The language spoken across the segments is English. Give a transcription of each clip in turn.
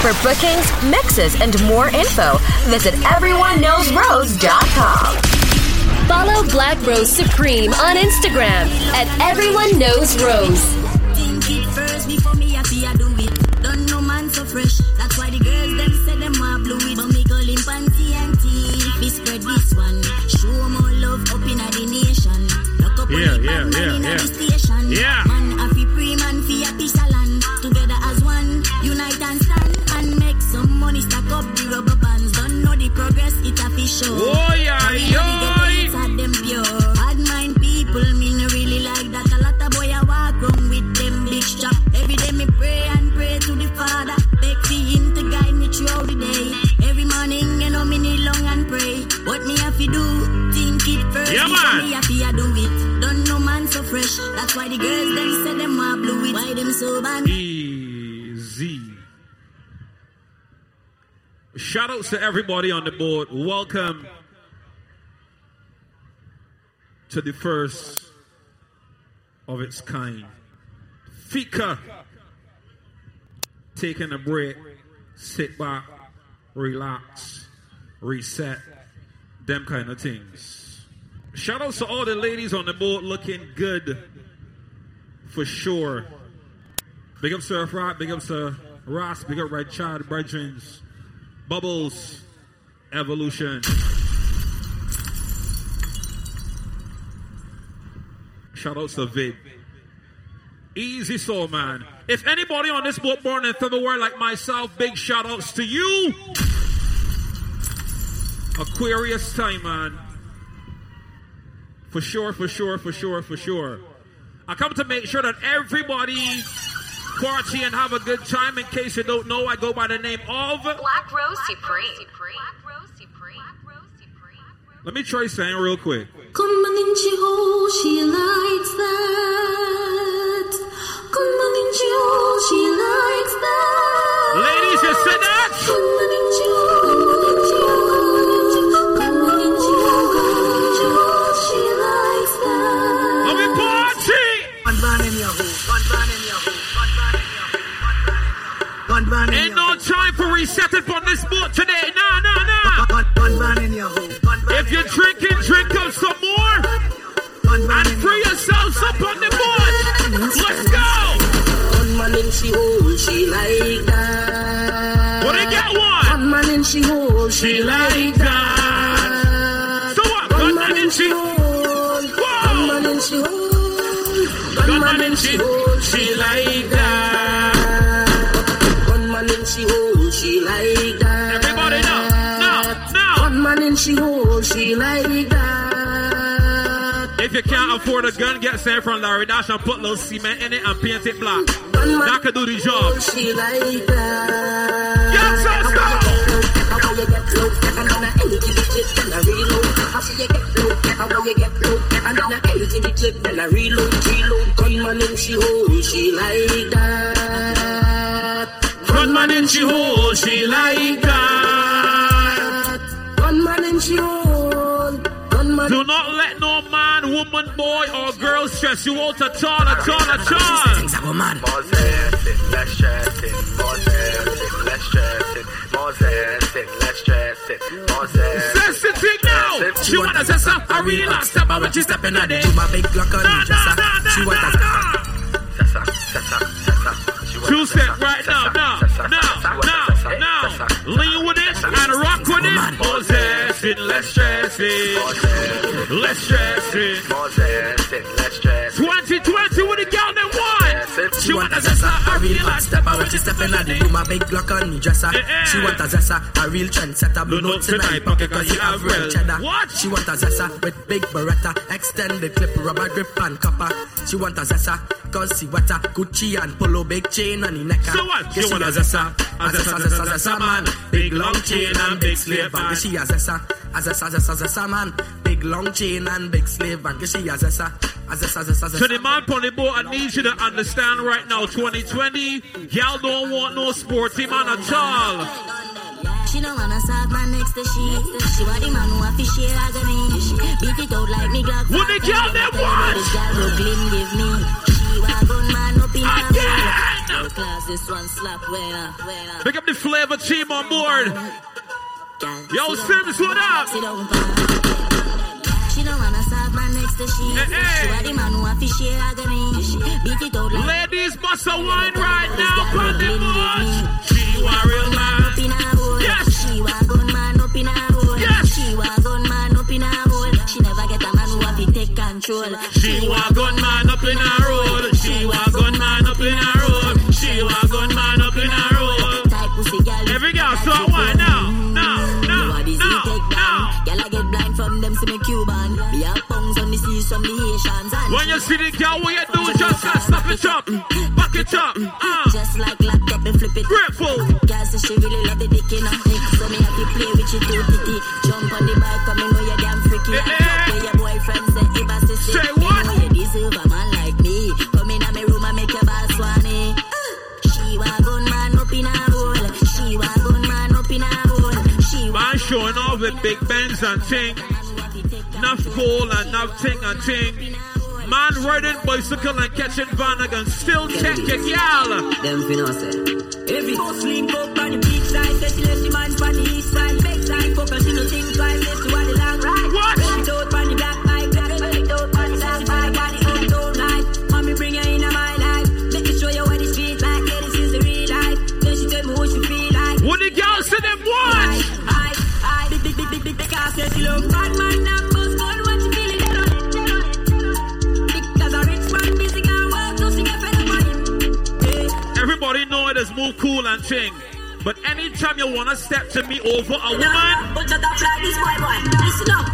For bookings, mixes, and more info, visit everyoneknowsrose.com. Follow Black Rose Supreme on Instagram at Everyone Knows Rose. Think it first before me What me have to do? Think it first. Yeah, man. Me have to do it. Don't know man so fresh. That's why the girls them say them want blue it. Why them so bad? Easy. Shout outs to everybody on the board. Welcome to the first of its kind. Fika. Taking a break, sit back, relax, reset, them kind of things. Shout outs to all the ladies on the boat looking good for sure. Big up Surf Rock, big up Sir Ross, big up Red Child, Brethrens, Bubbles, Evolution. Shout out to Vid. Easy soul man. If anybody on this boat born in February like myself, big shout outs to you. Aquarius time, man. For sure, for sure, for sure, for sure. I come to make sure that everybody party and have a good time. In case you don't know, I go by the name of. Black Rose Supreme. Let me try saying real quick. Come on in, she oh, she likes that. Come on in, she oh, she likes that. Ladies, you said that? Man Ain't no time for resetting on this boat today. Nah, nah, nah. one man in your hole, If you're drinking, drink up some more and free yourselves up on the board. Let's go. One man in she hole, she like that. What they get one? One man in she hole, she like that. So what? One man man in in she she. hole, one man in she hole. One man in she hole, she like that. Like that. If you can't afford a gun, get sent from Larry Dash and put a little cement in it and paint it black. One That could do the job. she like that. Yes, let's go. How you get low, and then I energy the clip, then I reload. How you get low, how you get low, and then I energy the clip, then I reload, reload. Gunman in she hole, she like that. Gunman in she hole, she like that. Man, woman, boy, or girl stress you out at all, at all, at all. Things I go mad. More zesting, less stressing. More zesting, less stressing. More zesting, less stressing. More zesting. Sensitive now. She want a zessa. I really like step out when she step in the To my big Glock on Nah, the dresser. nah, nah, She nah, want nah, a nah. Sessa, sessa, sessa. She want Two a step sessa, right now, sessa, now, sessa, now, sessa, now, sessa, now. sessa, Lean with it and rock with it. More zesting, less stressing. More zesting, Less stressing. more zesting, less stressing. 2020 with the girl that won. She want a zessa. I real like step out when she step in the Do my big Glock on the dresser. Eh, eh. She want a zessa, a real trendsetter. Blue notes in my pocket cause you have real cheddar. What? She want a zessa with big beretta. extended clip, rubber grip and copper. She want a zessa cause she wetter. Gucci and polo, big chain on the neck. So what? She She want a zessa, a zessa, zessa, zessa man. Big long chain and big slave. She a zessa, a zessa, zessa, zessa man. Big long chain and big slave band. She a zessa, a zessa, zessa, zessa. So the man on the boat, I need you to understand right now, 2020, y'all don't want no sporty man at all. She don't wanna serve man next to she. She want the man who a fish share as a me. Beat it out like me Glock. What the girl them want? This girl Brooklyn give me. She want gun man up in her Again! class, this one slap where, where. Pick up the flavor team on board. Yo. Sims, what up? Sit down, pa. She don't wanna serve man next to she. Hey, hey. Man who have agony. Beat it out like Ladies, bust a wine right now. Put the board. She want real man. up in a hole. Yes. She want gun man up in a hole. Yes. She want gun man up in a hole. She never get a man who have to take control. She want gunman up in her road. She want pounds on the seas from the Haitians. And When you see the girl, what you do? Just uh, stop it up, back it up. Uh, Just like laptop and flip it. grateful. Girl say she really love the dick in her neck So me have to play with you too titty Jump on the bike come me know you damn freaky Eh, And eh. fuck your boyfriend say he boss is sick Say what? know you deserve a man like me Come in a me room and make your boss swanny She want gun man up in a hole She want gun man up in a hole She want Man showing off with big Benz and ting. Enough gold and enough ting and ting. Man riding bicycle and catching van and still check your gal. Them finna say. Every bus link up on the beach side, say she left the man on the east side, back side, fuck and she no think twice, left to know it is move cool and ting. But anytime you wanna step to me over a woman, But you don't this boy, boy. Listen up.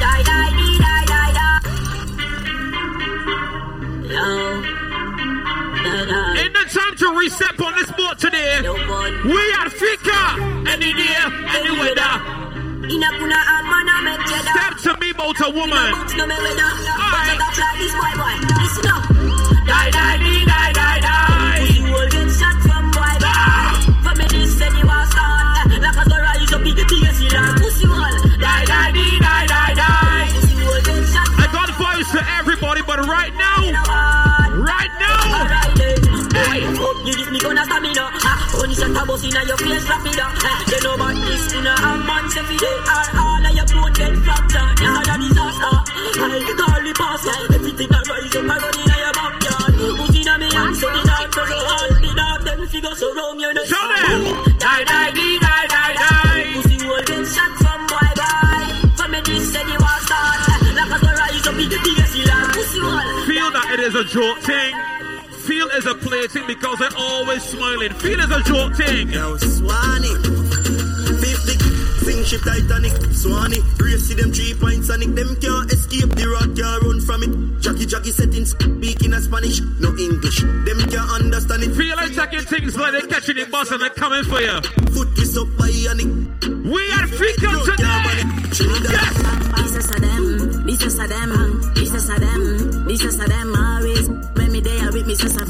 Die, die, dee, die, die, die. Yo. Die, die. ain't the time to reset on this boat today. We are Fika, any day, any weather. In a kuna and man, I make cheddar. Step to me about a woman. boots, no me weather. But you give me gonna stamina. Ah, only shot a bus inna your face rapida. Ah, you know about this inna a man say fi dey. All all of your bone get fractured. Nah, that disaster. Hey, call the pastor. Everything I rise up, I run inna your backyard. Put inna me hand, so the dog so hard. The dog them figure so wrong, you know. Show them. Die, die, die, die, die, die. Pussy will get shot from boy boy. For me this say the war start. Like a go rise up, big tears, he like pussy wall. Feel that it is a joke thing. Feel is a play because they're always smiling. Feel is a joke thing. Yo, Swanee. Fifth dick, sing ship Titanic. Swanee, race see them three points and it. Them can't escape the rock, can't run from it. Jackie Jackie settings, speaking a Spanish, no English. Them can't understand it. Feel like taking things like they're catching the bus and they're coming for you. Foot is up by Yannick. We are freaking today. Yes. This is a them, this is a them, this is a them, this is a them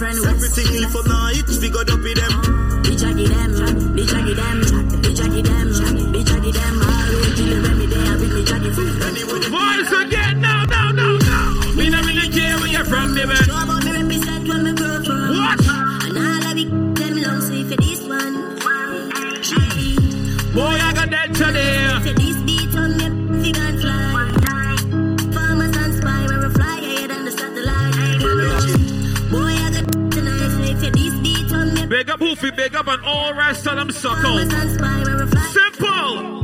Everything for night, we got up Hoofy, big up and all rest of them suckle. Farmers and spy, where we fly. Simple.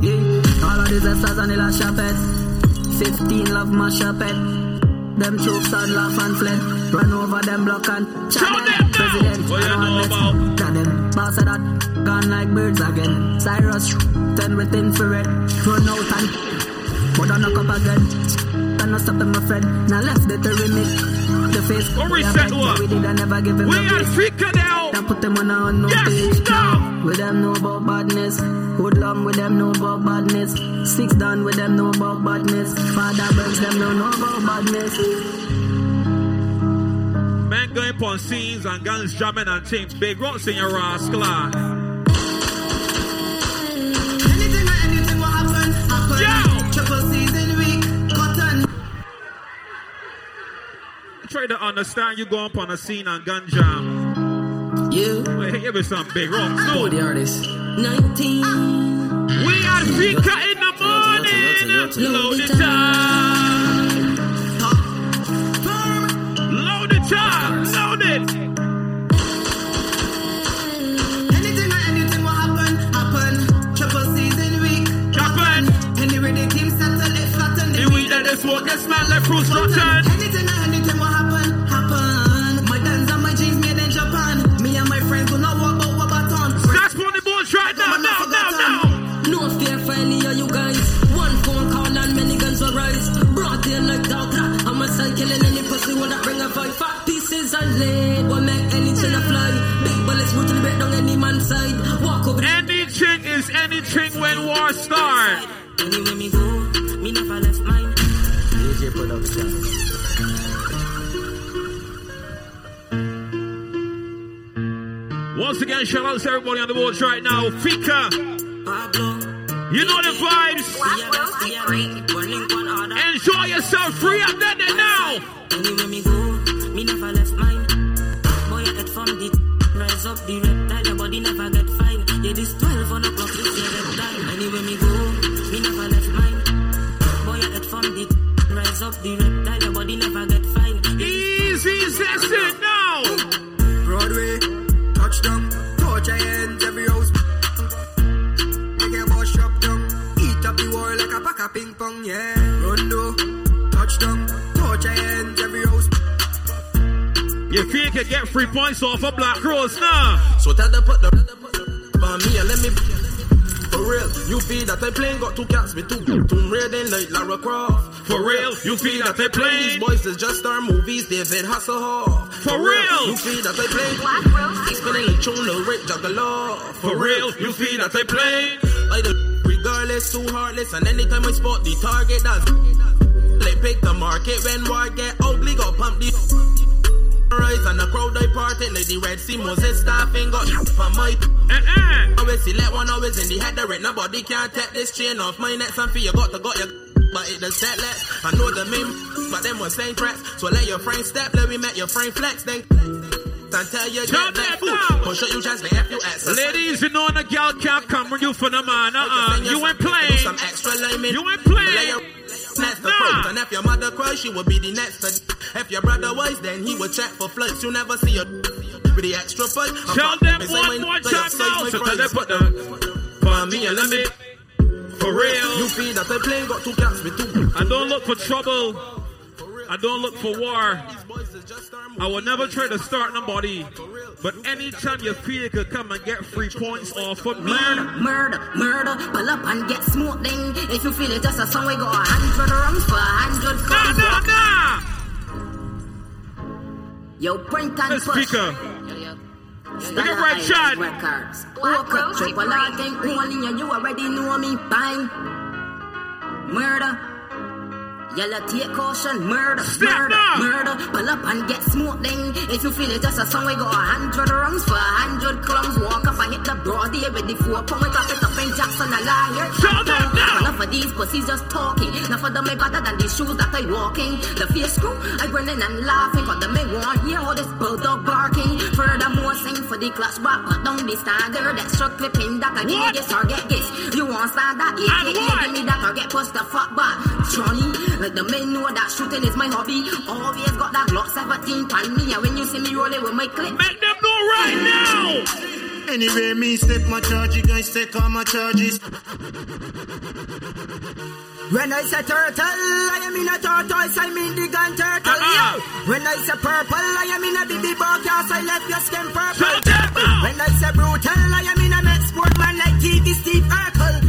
Yeah, all of these stars and the last shepherd. 15 love my shepherd. Them troops and laugh and fled. Run over them block and chop them. President, What you I know about? That them boss of that. Gone like birds again. Cyrus, ten with infrared. Run out and but I knock up again. Can not stop him, my friend. Now left the remix. The face. We reset what? We did I never give him We are freaking out. Put them on a Yes, page. no. With them know about badness. Hoodlum with them know about badness. Six down with them know about badness. Father burns them don't know about badness. Men going on scenes and guns jamming and things. Big rocks in your rascal. Anything or anything will happen! Triple season week, cotton. Try to understand you go up on a scene and gun jam. Yeah. Wait, give me some big rocks. Who the artist? 19. We are Fika in the morning. Load it up. Load it up. Load it. Anything or anything will happen, happen. Triple season week, Happen. Anyway, the team settle it flatten The weed that is smoke and smell like fruits rotten. Is anything when war start. Anywhere me go, me never left mine. DJ production. Once again, shout out to everybody on the boards right now. Fika, you know the vibes. Enjoy yourself free up there and now. Anywhere me go, me never left mine. Boy, I get from the rise up the reptile, your body never get fine. Yeah, this 12 on o'clock, this year red time. Anywhere me go, me never left mine. Boy, I get from the rise up the reptile, your body never get fine. Easy, that's it now. Broadway, touchdown, torch hands, every house. Make a boss shop down, eat up the wall like a pack of ping pong, yeah. Rondo, touchdown, torch hands, every house. You feel you can get free points off of Black Rose now. So tell them put the on me and let me for real. You feel that I playing got two cats with two Tomb Raider like Lara Croft. For real, you feel that they playing. These boys is just star movies. David Hasselhoff. For real. you feel that I play. Spinning like tune, Lil Rick Juggalo. For real, you feel that they playing. I do regardless, too heartless, and anytime I spot the target, that's they pick the market when war get ugly, go pump the rise and the crowd I party like the Red Sea Moses staffing got for my Uh-uh. always select one always in the head it. Nobody can take this chain off my neck. Some for you got to got your but it does set less. I know the meme, but them was saying threats. So let your friend step, let me make your friend flex. Then and tell you get that food. Push you just the F you. Ladies, you know the girl can't come when you for the man. Uh-uh. You ain't playing. some extra limit. You ain't playing. Let your next to Nah. quote. And if your mother cries, she would be the next to. If your brother was, then he would check for flights. You never see a with the extra. I'm Tell them the one more time now. So tell them put the for me and let me. For real. You feel that I playing got two cats with two. I don't look for trouble. I don't look for war. I will never try to start nobody. But anytime you feel you could come and get free points off of me. Murder, murder, murder, pull up and get smoked then. If you feel it, just a song we go a hundred rounds for a hundred Nah, coins. nah, nah. Yo, print and Let's push. speak up. Speak up, Red Shad. Records. Walk up, triple R, think only you, you already know me. Bang. Murder. Yellow take caution, murder, Step murder, now. murder. Pull up and get smoked then. If you feel it, just a song we go a hundred rounds for a hundred clumps. Walk up and hit the broad here with the four pound. We drop it up in Jackson a liar. These pussies just talking. Enough of them ain't better than the shoes that I walking. The face screw, I grinning and laughing. Cause them ain't want hear all this bulldog barking. Furthermore, sing for the class rock. Cut down the standard. Extra clipping that I you this or get this. You want stand that? And AKA what? give me that or get pushed the fuck back. Johnny, like the men know that shooting is my hobby. Always got that Glock 17 pan me. And when you see me rolling with my clip, Make them know right now. Anyway, me step my charge, you guys take all my charges. When I say turtle, I am in a tortoise, I mean the gun turtle. Uh-uh. When I say purple, I am in a baby cast, I left your skin purple. When I say brutal, I am in a next sport man like TV Steve Urkel.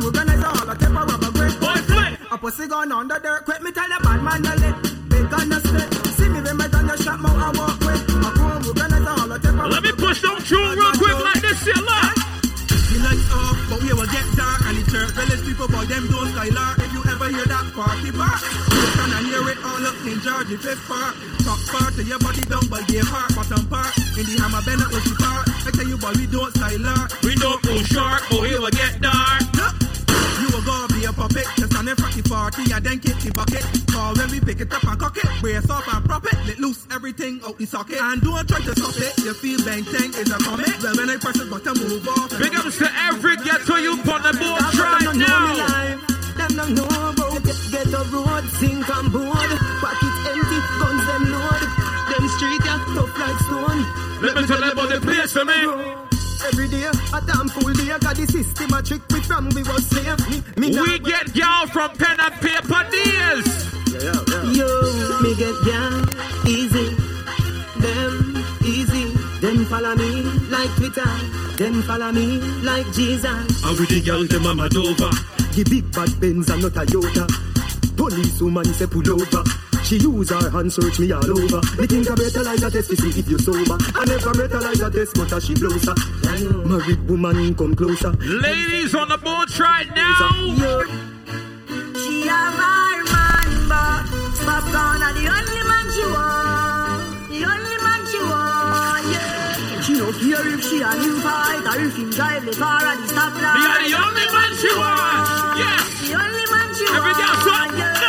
Gonna all a tip a rubber grip. Boy, flip. A gun on the dirt quick. Me tell the bad man big gonna say. See me when my gun ya shot mouth and walk away. A chrome we Let me push them through real quick like this, here, look. The lights off, but we will get dark and the church village people boy them don't skylar. If you ever hear that party bar, you can hear it all up in Georgie Fifth Park. Top part to your body down by Gay Park, bottom part in the Hammer Bennett with the park. I tell you boy we don't skylar. We don't go short, but we will get dark. Will go be a puppet, just on the fratty party and then kick the bucket. Call when we pick it up and cock it, brace off and prop it, let loose everything out the socket. And don't try to stop it, you feel bang tang is a comet. Well when I press the button move off. Big ups to every ghetto you on the board right now. Them don't know about get, the road, sink and board. Pockets empty, guns them load. Them street yeah, tough like stone. Let me tell you about the place for me. Every day, a damn full day, got the system a trick me from we was slave. Me, me We get y'all from pen and paper deals. Yo, me get down easy. Them easy. Them follow me like Twitter. Them follow me like Jesus. And with the girl, them a mad over. The big bad Benz and not a Toyota. Police woman say pull over. She use her hand search me all over. Me think I better like a test to see if you sober. I never better like a test, but she blows her. Married woman come closer. Ladies on the board right now. She a my man, but Popcaan are the only man she want. The only man she want, yeah. She don't care if she a new fight or if him drive the car at the stoplight. We are the only man she want. Yes. The only man she Every want. girl, so yeah.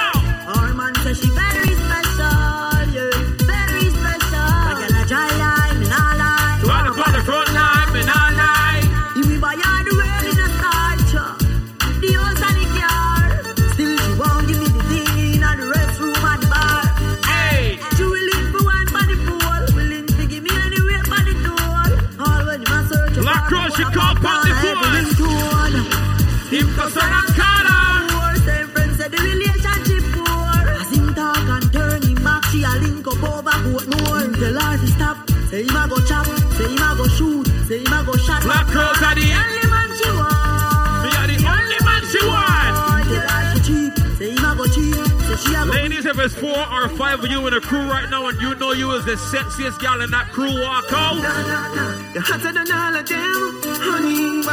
If it's four or five of you in a crew right now and you know you is the sexiest gal in that crew, walk out. You're hotter than all of them. Honey,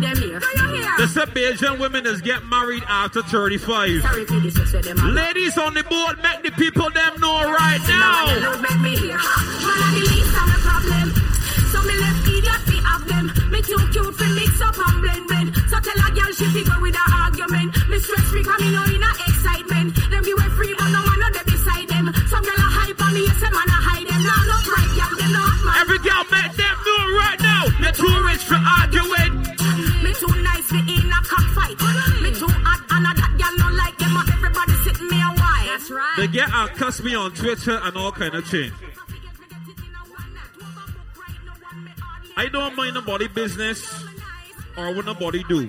to do them here. Do you hear? The Sabasian women is get married after 35. Sorry for the sex where them a Ladies on the board, make the people them know right now. Don't make me here. Man, I the least of my problem. So me left idiot fi have them. Me too cute fi mix up and blend blend. So tell a girl she fi go with a argument. Me stress free 'cause me know in a excitement. Them give away free but no one know they beside them. Some girl a hype on me, yes, them man a hide them. Now look right, girl, them not man. Every gal make them know right now. Too rich for arguing. A cockfight. Me too hot and a that girl no like them. Everybody sitting me a while. That's right. They get and cuss me on Twitter and all kind of thing. I don't mind nobody business or what nobody do.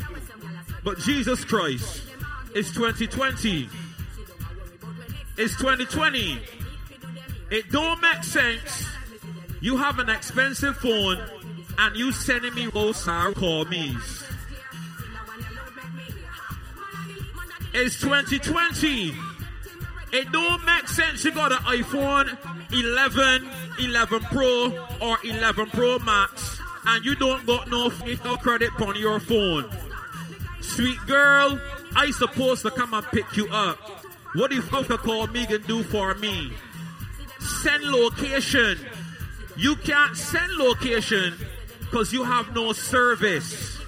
But Jesus Christ, it's 2020. It's 2020. It don't make sense. You have an expensive phone and you sending me those sour call me's. It's 2020. It don't make sense you got an iPhone 11, 11 Pro, or 11 Pro Max, and you don't got no credit on your phone. Sweet girl, I supposed to come and pick you up. What if you call Megan do for me? send location. You can't send location because you have no service.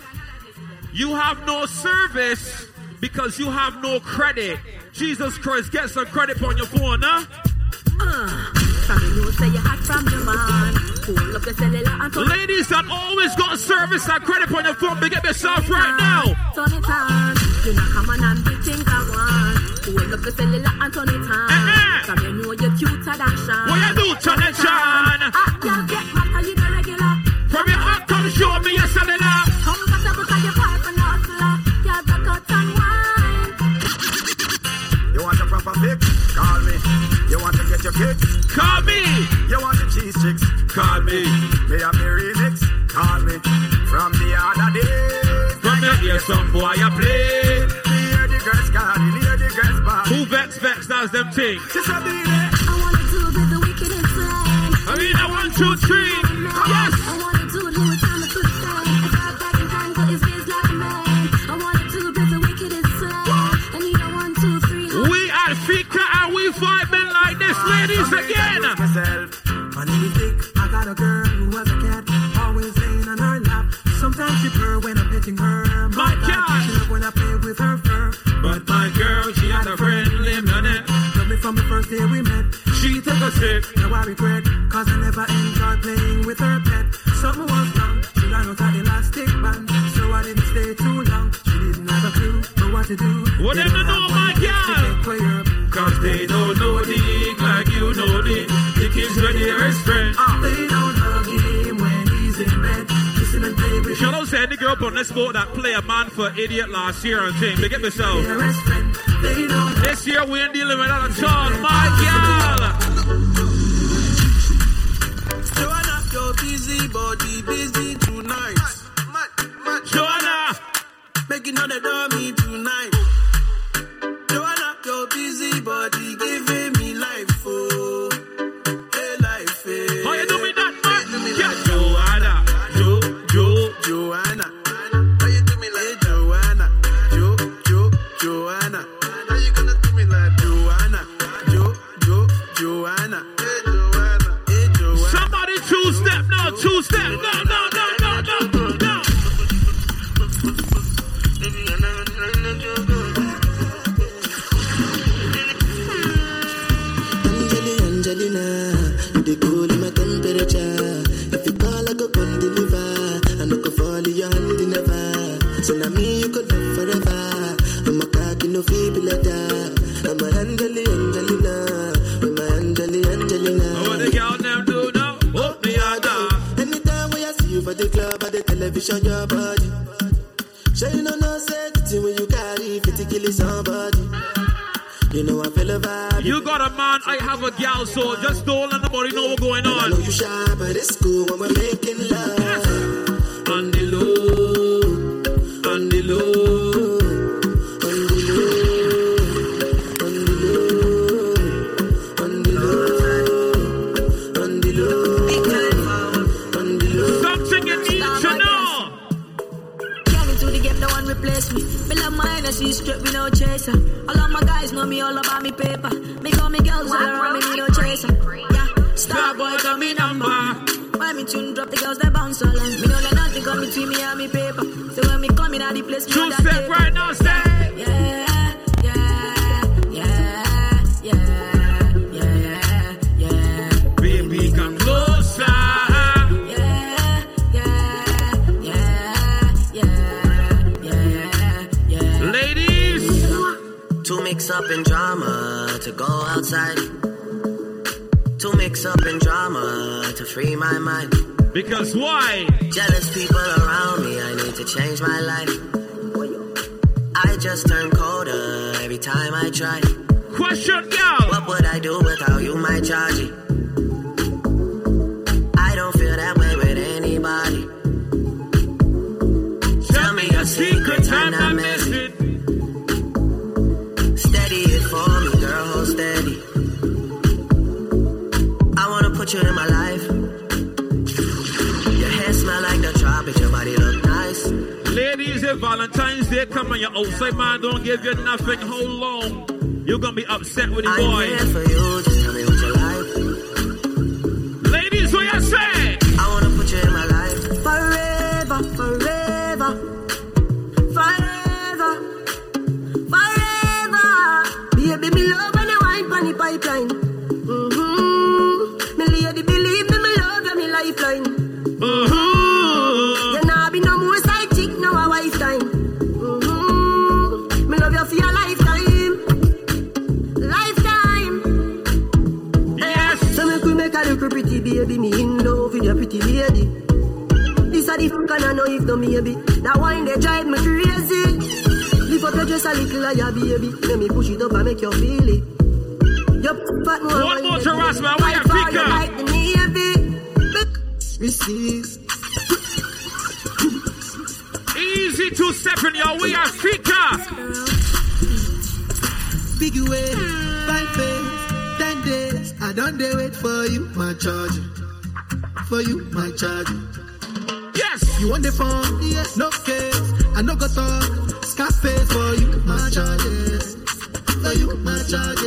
You have no service because you have no credit. Jesus Christ, get some credit on your phone, huh? Ladies that always got service and credit on your phone, big up yourself right now. Pull up the cellular and turn it on. You know you're cuter than Sean. What you do, turn it on? Me. Me have the remix? Call me. From the other day. From the hear some boy you play. Me hear the girls calling, hear the girls. Who vex vex does them thing? Just a beat I wanna do with the wicked and slang. I mean, I one, two, three. Yes. I wanna do it time to. I got back and time for his biz like a man. I wanna do with the wicked and slang. I need a one, two, three. We at Fika and we men like this, ladies, again. myself. My name is Dick. I a She took a sip. Now I regret, cause I never enjoyed playing with her pet. Something was wrong. She ran out of the elastic band, so I didn't stay too long. She didn't have a clue for what to do. What They don't know, my girl? to take way up. Cause they don't know the dick like you know the Dick is your dearest friend. Ah. They don't hug him when he's in bed. Listen and play with Shout out to any girl on this boat that play a man for idiot last year and thing. Big up yourself. dearest. They don't This year we ain't dealing with that at all, my girl. Television, your body. You know no when you carry 50 kill somebody. You know I feel a vibe. You got a man, I have a gal, so just don't All of my guys know me all about me paper. Me call me girls all around me, me no chaser. Yeah, star boy call me number. Why me tune drop the girls that bounce along? Me know that nothing come between me and me paper. So when me come in at the place, me know that step paper. right now, step. Up in drama, to go outside. To mix up in drama, to free my mind. because why? Jealous people around me, I need to change my life. I just turn colder every time I try. Question, girl. What would I do without you, my Georgie? Come on your outside man don't give you nothing, how long? You're gonna be upset with the boy. Pretty lady. This a the fuck and I know if no maybe. That wine they drive me crazy. Lift up your dress a little like your baby. Let me push it up and make you feel it. Your fat more One more to Rasma, we are Fika. like the navy. Receive. Easy to step in your we are Fika. Big way, five days, ten days. I don't dare wait for you, my charge. For you, my charge. Yes. You want the phone? Yes. No case. I no go talk. Scarface for you, my charge. For you, my charge.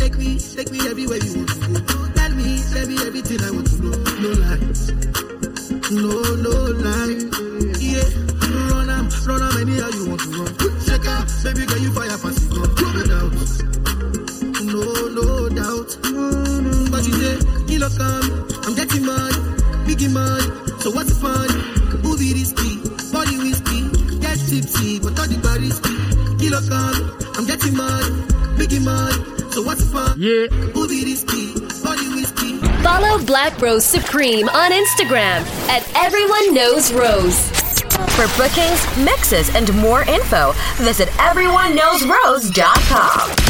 Take me, take me everywhere you want to go. Tell me, tell me everything I want Rose Supreme on Instagram at Everyone Knows Rose. For bookings, mixes, and more info, visit everyoneknowsrose.com.